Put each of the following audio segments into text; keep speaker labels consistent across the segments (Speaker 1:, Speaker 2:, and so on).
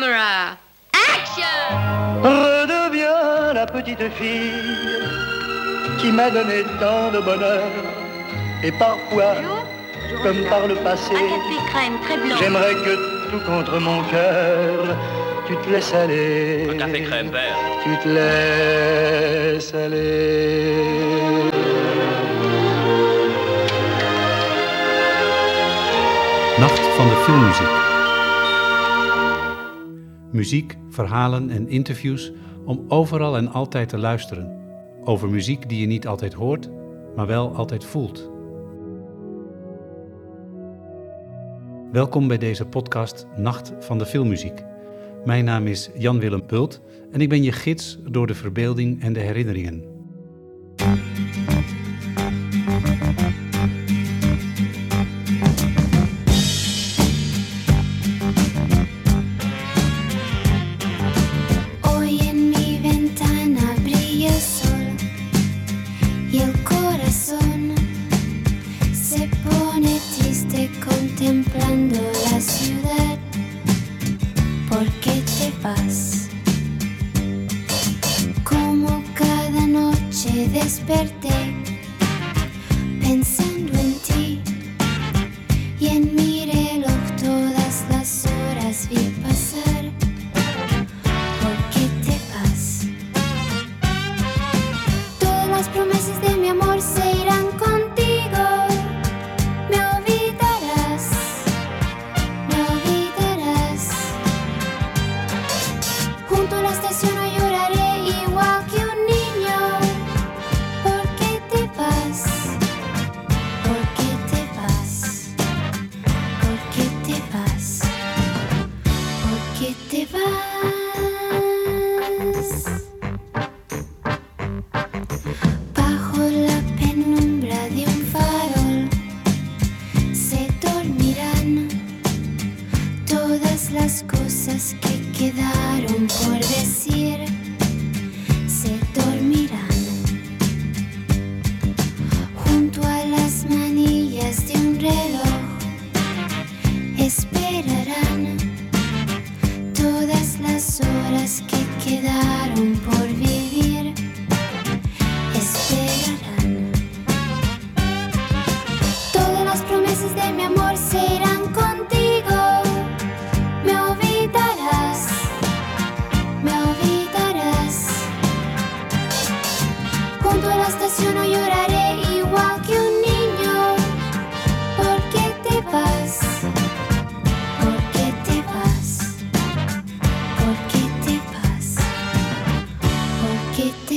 Speaker 1: camera. Action
Speaker 2: Redeviens la petite fille qui m'a donné tant de bonheur. Et parfois, comme par le passé,
Speaker 1: Un café crème très blanc.
Speaker 2: j'aimerais que tout contre mon cœur, tu te laisses aller.
Speaker 3: Un café crème vert.
Speaker 2: Tu te laisses aller.
Speaker 4: Nacht van de filmmuziek. Muziek, verhalen en interviews om overal en altijd te luisteren. Over muziek die je niet altijd hoort, maar wel altijd voelt. Welkom bij deze podcast Nacht van de Filmmuziek. Mijn naam is Jan-Willem Pult en ik ben je gids door de verbeelding en de herinneringen.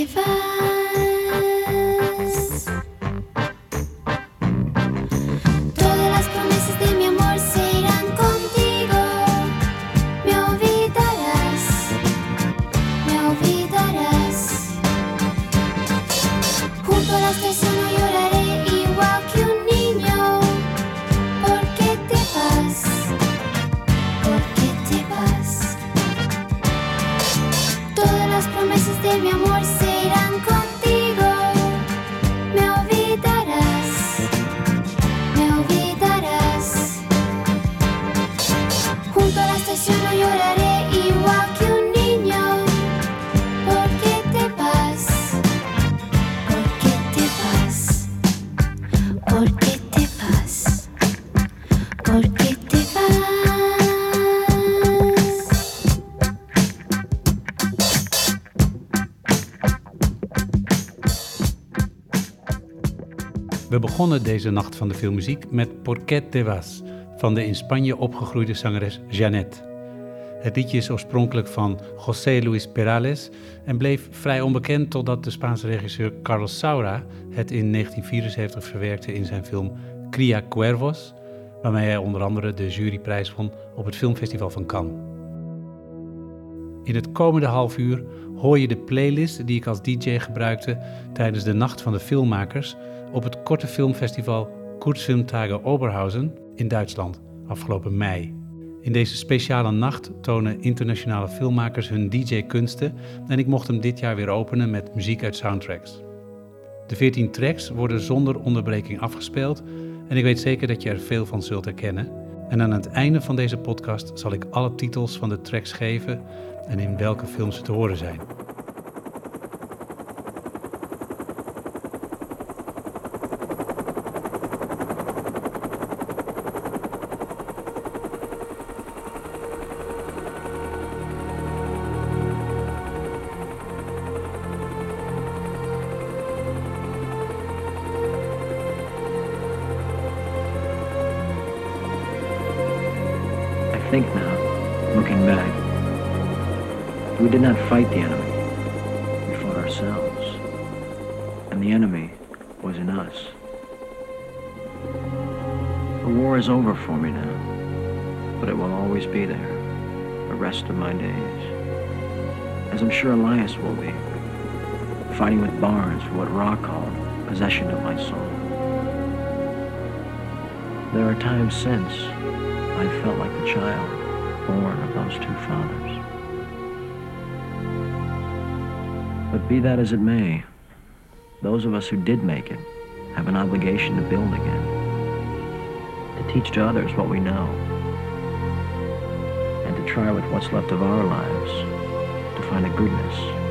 Speaker 4: 吃 begonnen deze nacht van de filmmuziek met Porquet te vas van de in Spanje opgegroeide zangeres Jeannette. Het liedje is oorspronkelijk van José Luis Perales en bleef vrij onbekend totdat de Spaanse regisseur Carlos Saura het in 1974 verwerkte in zijn film Cria Cuervos, waarmee hij onder andere de juryprijs won op het filmfestival van Cannes. In het komende half uur hoor je de playlist die ik als DJ gebruikte tijdens de Nacht van de Filmmakers op het korte filmfestival Kurzfilmtage Oberhausen in Duitsland afgelopen mei. In deze speciale nacht tonen internationale filmmakers hun DJ-kunsten en ik mocht hem dit jaar weer openen met muziek uit soundtracks. De 14 tracks worden zonder onderbreking afgespeeld en ik weet zeker dat je er veel van zult herkennen.
Speaker 5: En aan het einde van deze podcast zal ik alle titels van de tracks geven en in welke films ze te horen zijn.
Speaker 6: Fighting with Barnes for what Rhah called possession of my soul. There are times since I felt like the child born of those two fathers. But be that as it may, those of us who did make it have an obligation to build again, to teach to others what we know, and to try with what's left of our lives to find a goodness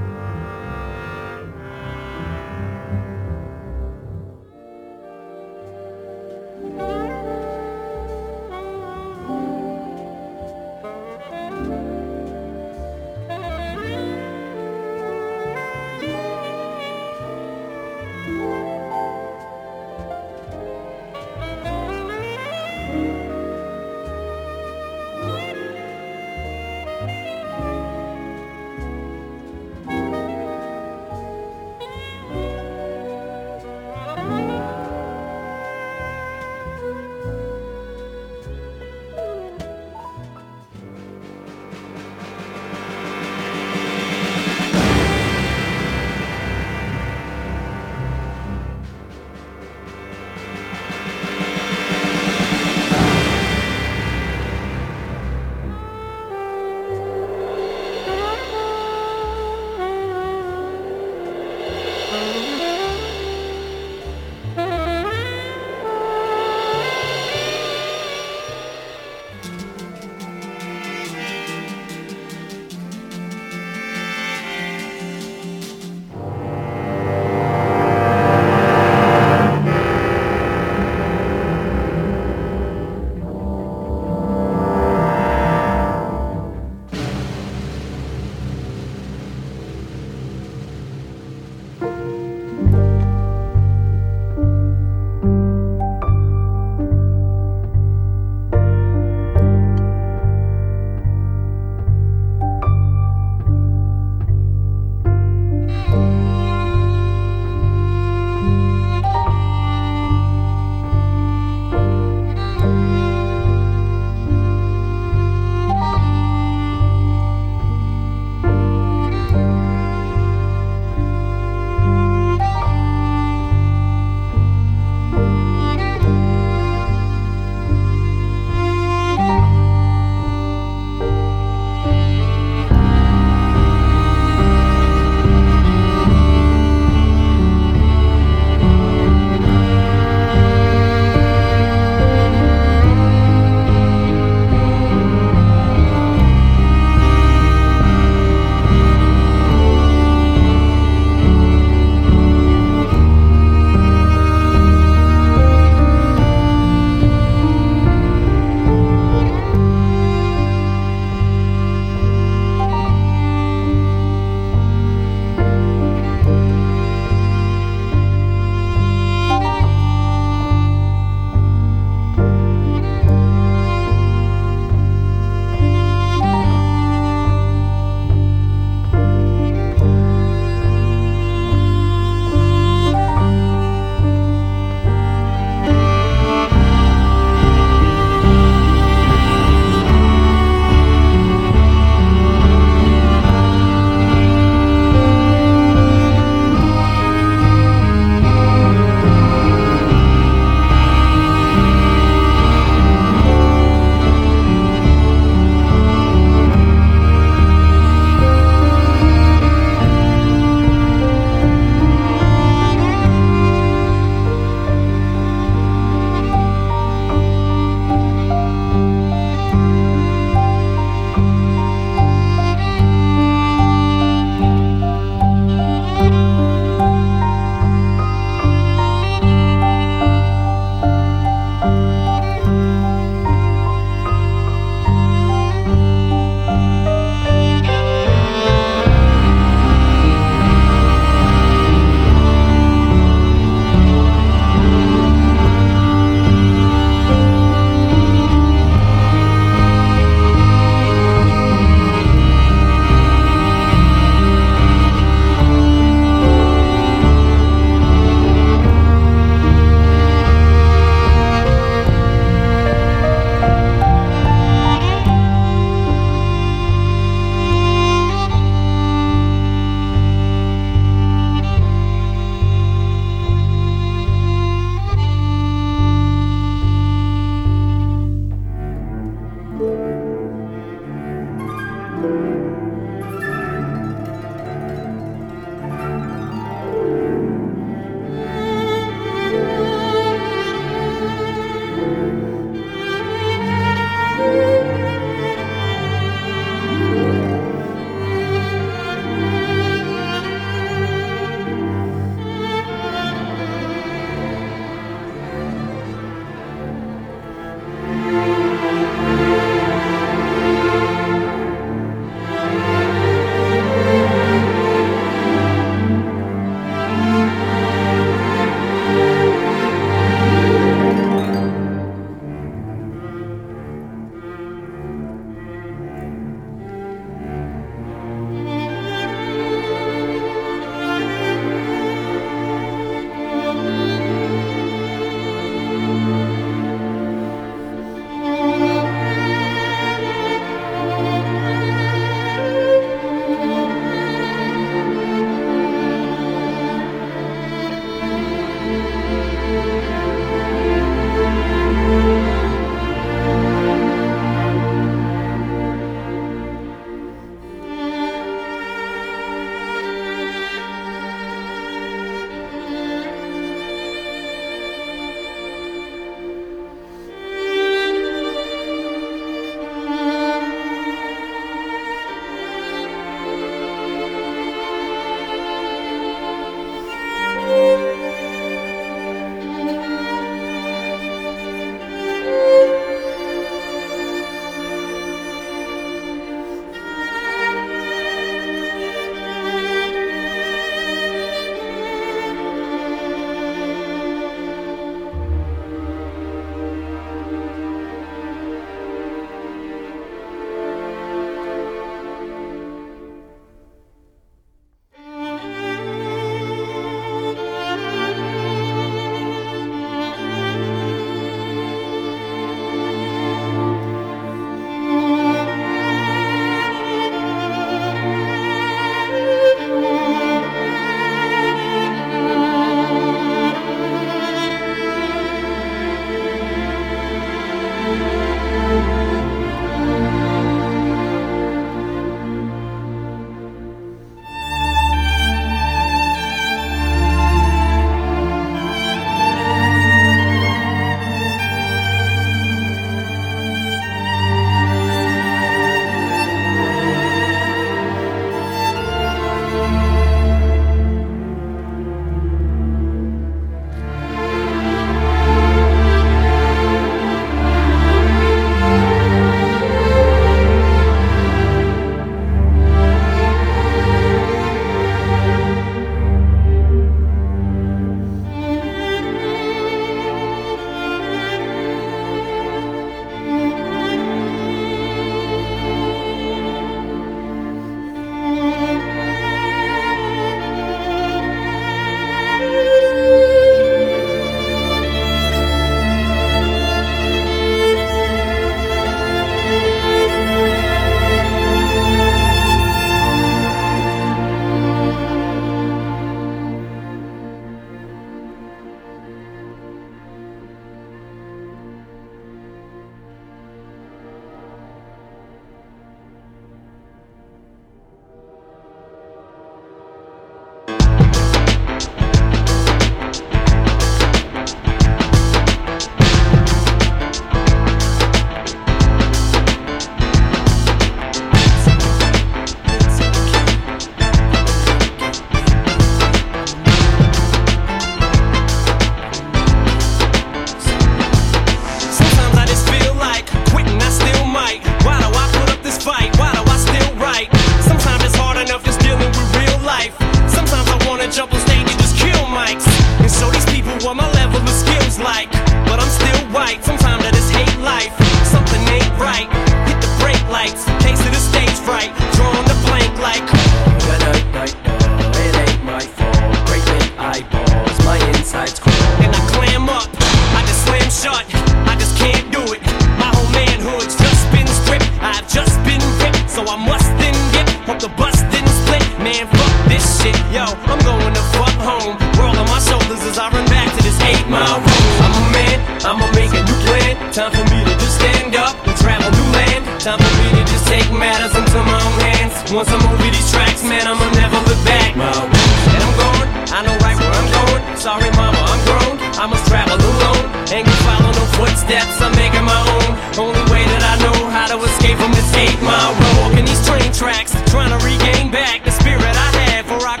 Speaker 3: Time for me to just stand up and travel new land. Time for me to just take matters into my own hands. Once I'm over these tracks, man, I'ma never look back. And I'm going, I know right where I'm going. Sorry, mama, I'm grown. I must travel alone. Ain't gonna follow no footsteps, I'm making my own. Only way that I know how to escape from this eight mile road. Walking these train tracks, trying to regain back the spirit I had before I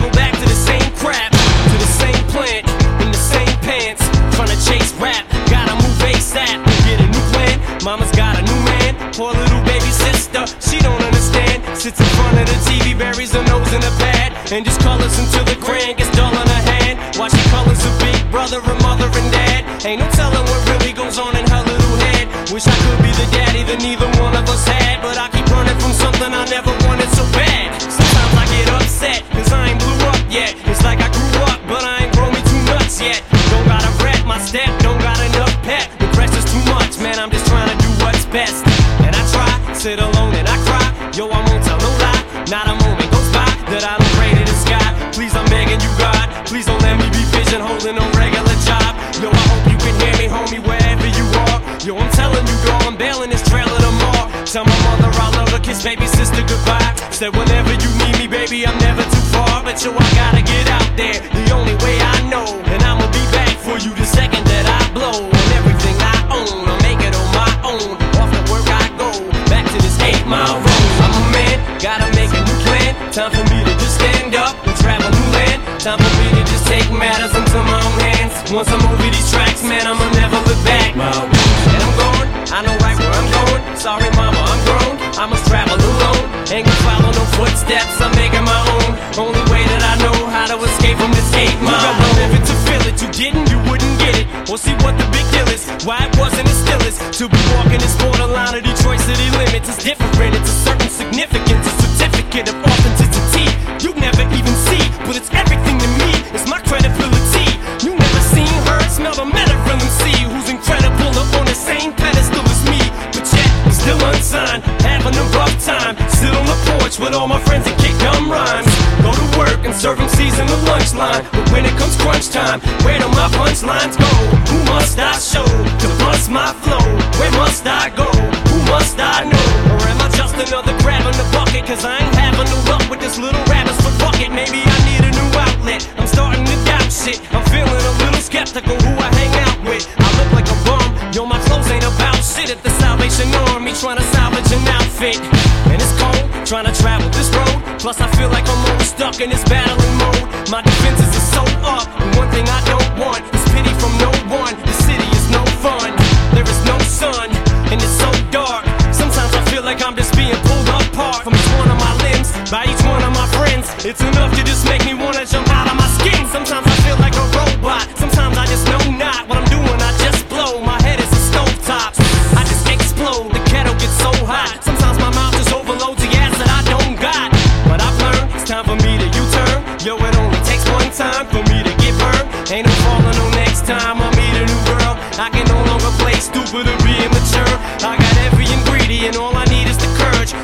Speaker 3: Mama's got a new man, poor little baby sister, she don't understand. Sits in front of the TV, buries her nose in a pad, and just colors until the crayon gets dull in her hand. While she colors her big brother, and mother, and dad. Ain't no telling what really goes on in her little head. Wish I could be the daddy that neither one of us had, but I keep running from something I never wanted so bad. Sometimes I get upset, cause I ain't blew up yet. It's like I grew up, but I ain't grown me too nuts yet. Don't gotta rap my step, don't got enough pep. Sit alone and I cry. Yo, I won't tell no lie, not a moment goes by that I don't pray to the sky. Please, I'm begging you, God, please don't let me be pigeonholed in a regular job. Yo, I hope you can hear me, homie, wherever you are. Yo, I'm telling you, girl, I'm bailing this trailer tomorrow. Tell my mother I love her, kiss baby sister goodbye. Said whenever you need me, baby, I'm never too far. But yo, I gotta get out there, the only way I know. And I'ma be back for you the second that I blow. Mile road. I'm a man, gotta make a new plan. Time for me to just stand up and travel new land. Time for me to just take matters into my own hands. Once I'm over these tracks, man, I'ma never look back. I'm going, I know right where I'm going. Sorry, mama, I'm grown. I must travel alone. Ain't gonna follow no footsteps, I'm making my own. Only way that I know how to escape from this eight mile. You gotta live it to feel it. You didn't, you wouldn't get it. Or see what the big deal is. Why it wasn't as still as to be walking this borderline of Detroit city limits. It's different. It's a certain significance, a certificate of authenticity. You never even see, but it's everything to me. It's my credibility. Unsigned, having a rough time. Sit on the porch with all my friends and kick gum rhymes. Go to work and serve in the lunch line. But when it comes crunch time, where do my punchlines go? Who must I show to bust my flow? Where must I go? Who must I know? Or am I just another grab in the bucket? Cause I ain't having no luck with this little rabbit's foot bucket. Maybe I need a new outlet. I'm starting shit. I'm feeling a little skeptical who I hang out with. I look like a bum. Yo, my clothes ain't about shit at the Salvation Army. Trying to salvage an outfit. And it's cold, trying to travel this road. Plus, I feel like I'm always stuck in this battling mode. My defenses are so up. And one thing I don't want is pity from no one. The city is no fun. There is no sun. And it's so dark. Sometimes I feel like I'm just being pulled apart from each one of my limbs by each one of my friends. It's enough to just make me wanna jump out of my skin. Sometimes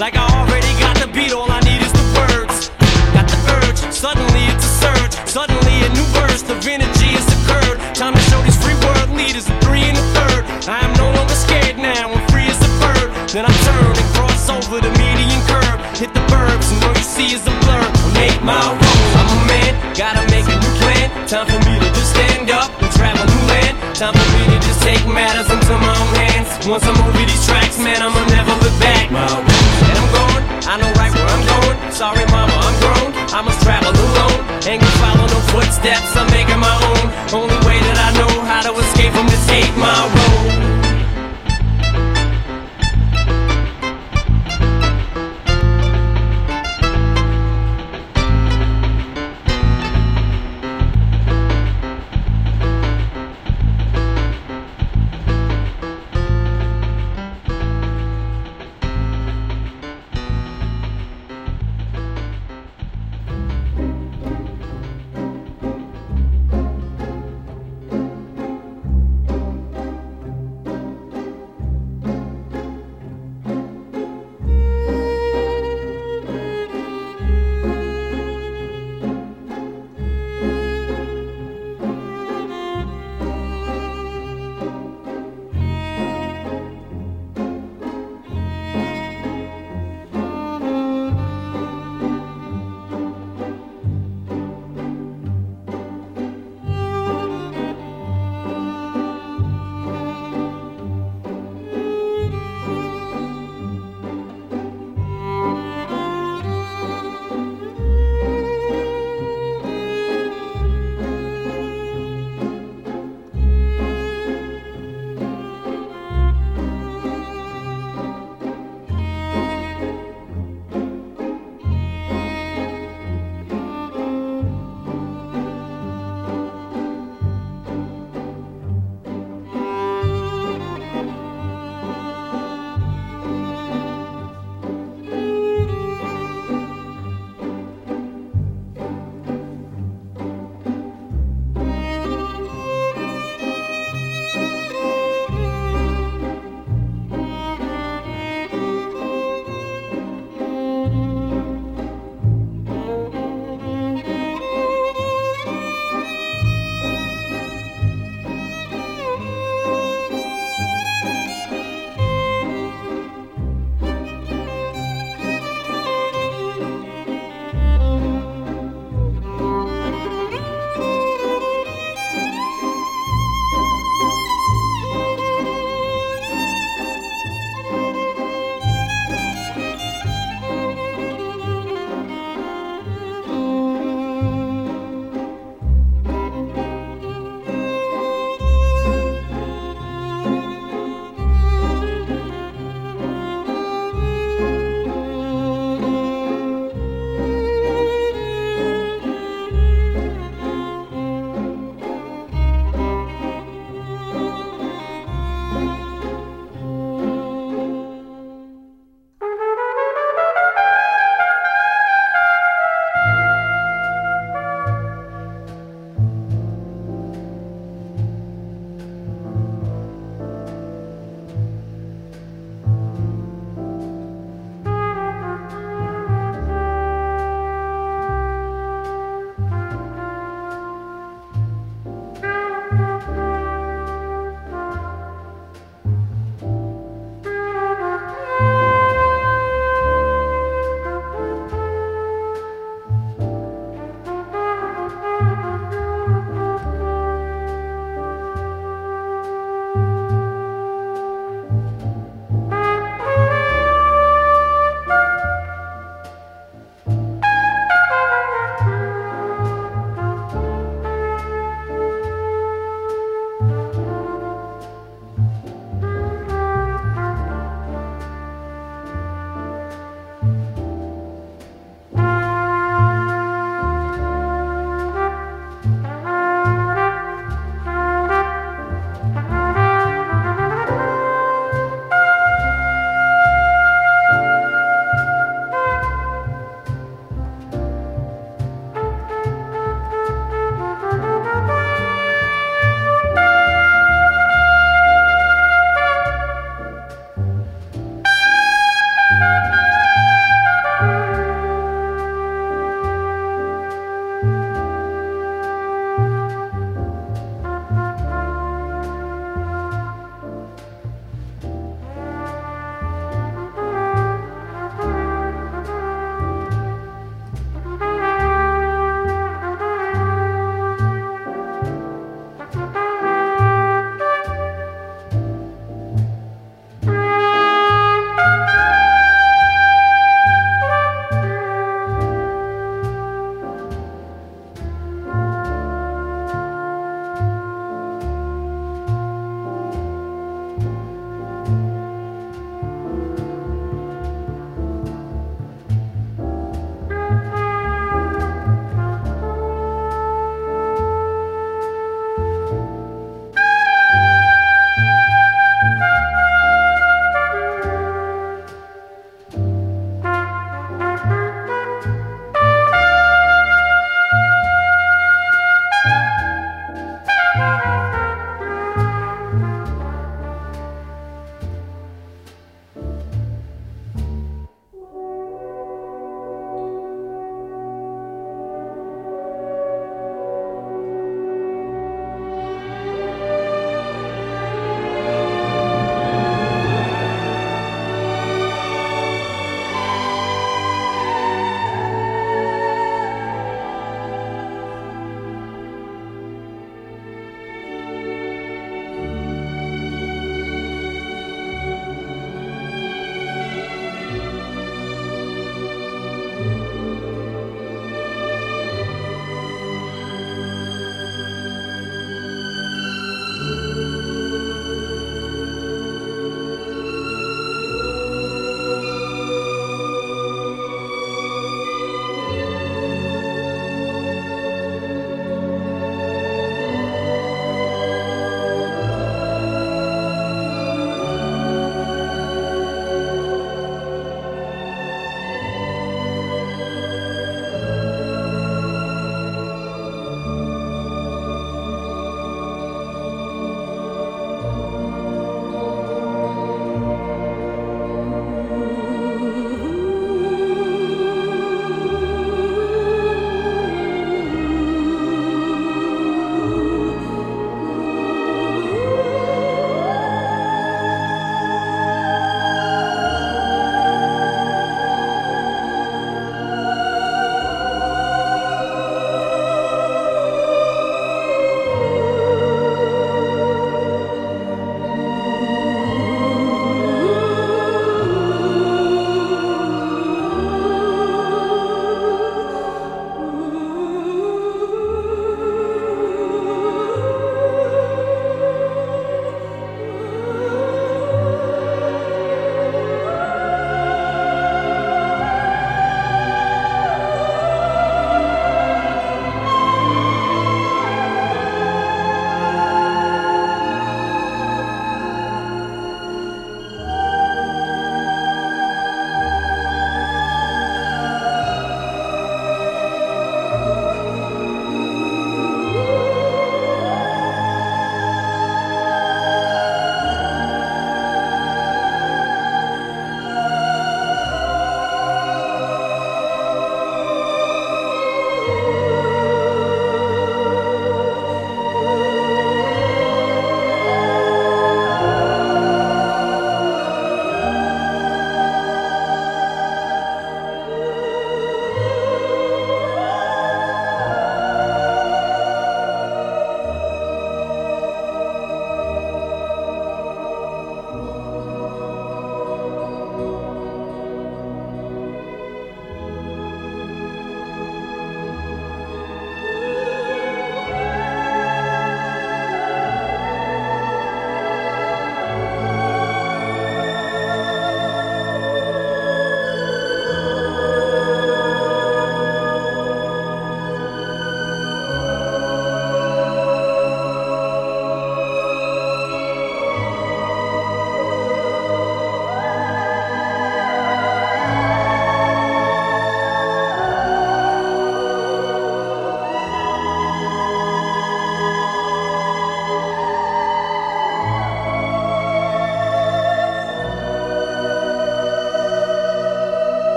Speaker 3: Like I already got the beat, all I need is the words. Got the urge, suddenly it's a surge. Suddenly a new burst of energy has occurred. Time to show these free world leaders a three and a third. I am no longer scared now, I'm free as a bird. Then I turn and cross over the median curve. Hit the burbs, and all you see is a blur. On eight mile road, I'm a man, gotta make a new plan. Time for me to just stand up and travel new land. Time for me to just take matters into my own hands. Once I'm over these tracks, man, I'ma never look back. Going, I know right where I'm going. Sorry, mama, I'm grown. I must travel alone. Ain't gonna follow no footsteps, I'm making my own. Only way that I know how to escape from this eight mile road.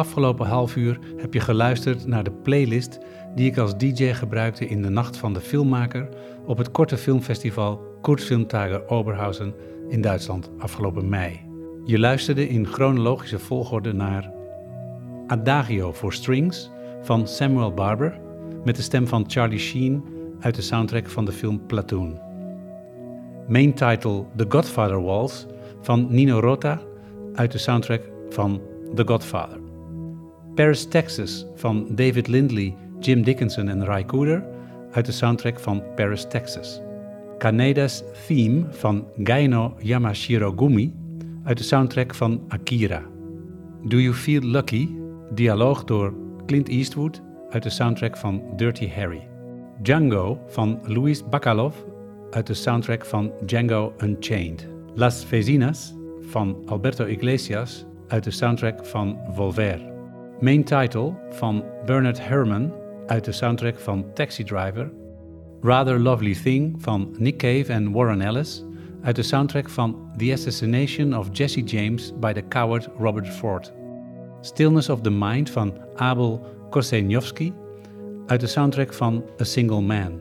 Speaker 5: Afgelopen half uur heb je geluisterd naar de playlist die ik als DJ gebruikte in de Nacht van de Filmmaker op het korte filmfestival Kurzfilmtage Oberhausen in Duitsland afgelopen mei. Je luisterde in chronologische volgorde naar Adagio for Strings van Samuel Barber met de stem van Charlie Sheen uit de soundtrack van de film Platoon. Main title The Godfather Waltz van Nino Rota uit de soundtrack van The Godfather. Paris, Texas van David Lindley, Jim Dickinson en Ry Cooder uit de soundtrack van Paris, Texas. Kaneda's Theme van Gaino Yamashiro Gumi uit de soundtrack van Akira. Do You Feel Lucky? Dialoog door Clint Eastwood uit de soundtrack van Dirty Harry. Django van Luis Bacalov uit de soundtrack van Django Unchained. Las Vecinas van Alberto Iglesias uit de soundtrack van Volver. Main title van Bernard Herrmann uit de soundtrack van Taxi Driver. Rather Lovely Thing van Nick Cave en Warren Ellis uit de soundtrack van The Assassination of Jesse James by the Coward Robert Ford. Stillness of the Mind van Abel Kosenjowski uit de soundtrack van A Single Man.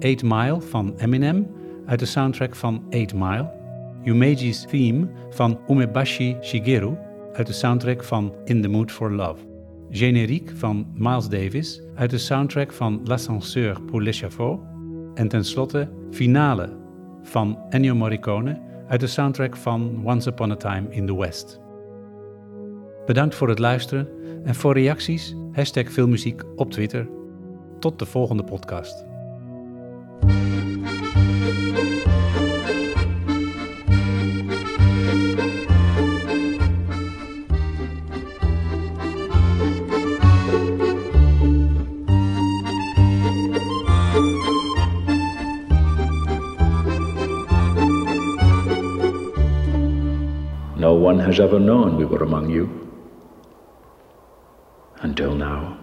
Speaker 5: 8 Mile van Eminem uit de soundtrack van 8 Mile. Yumeji's Theme van Umebashi Shigeru uit de soundtrack van In the Mood for Love. Generiek van Miles Davis uit de soundtrack van L'Ascenseur pour l'échafaud. En tenslotte Finale van Ennio Morricone uit de soundtrack van Once Upon a Time in the West. Bedankt voor het luisteren en voor reacties hashtag filmmuziek op Twitter. Tot de volgende podcast.
Speaker 7: Has ever known we were among you until now.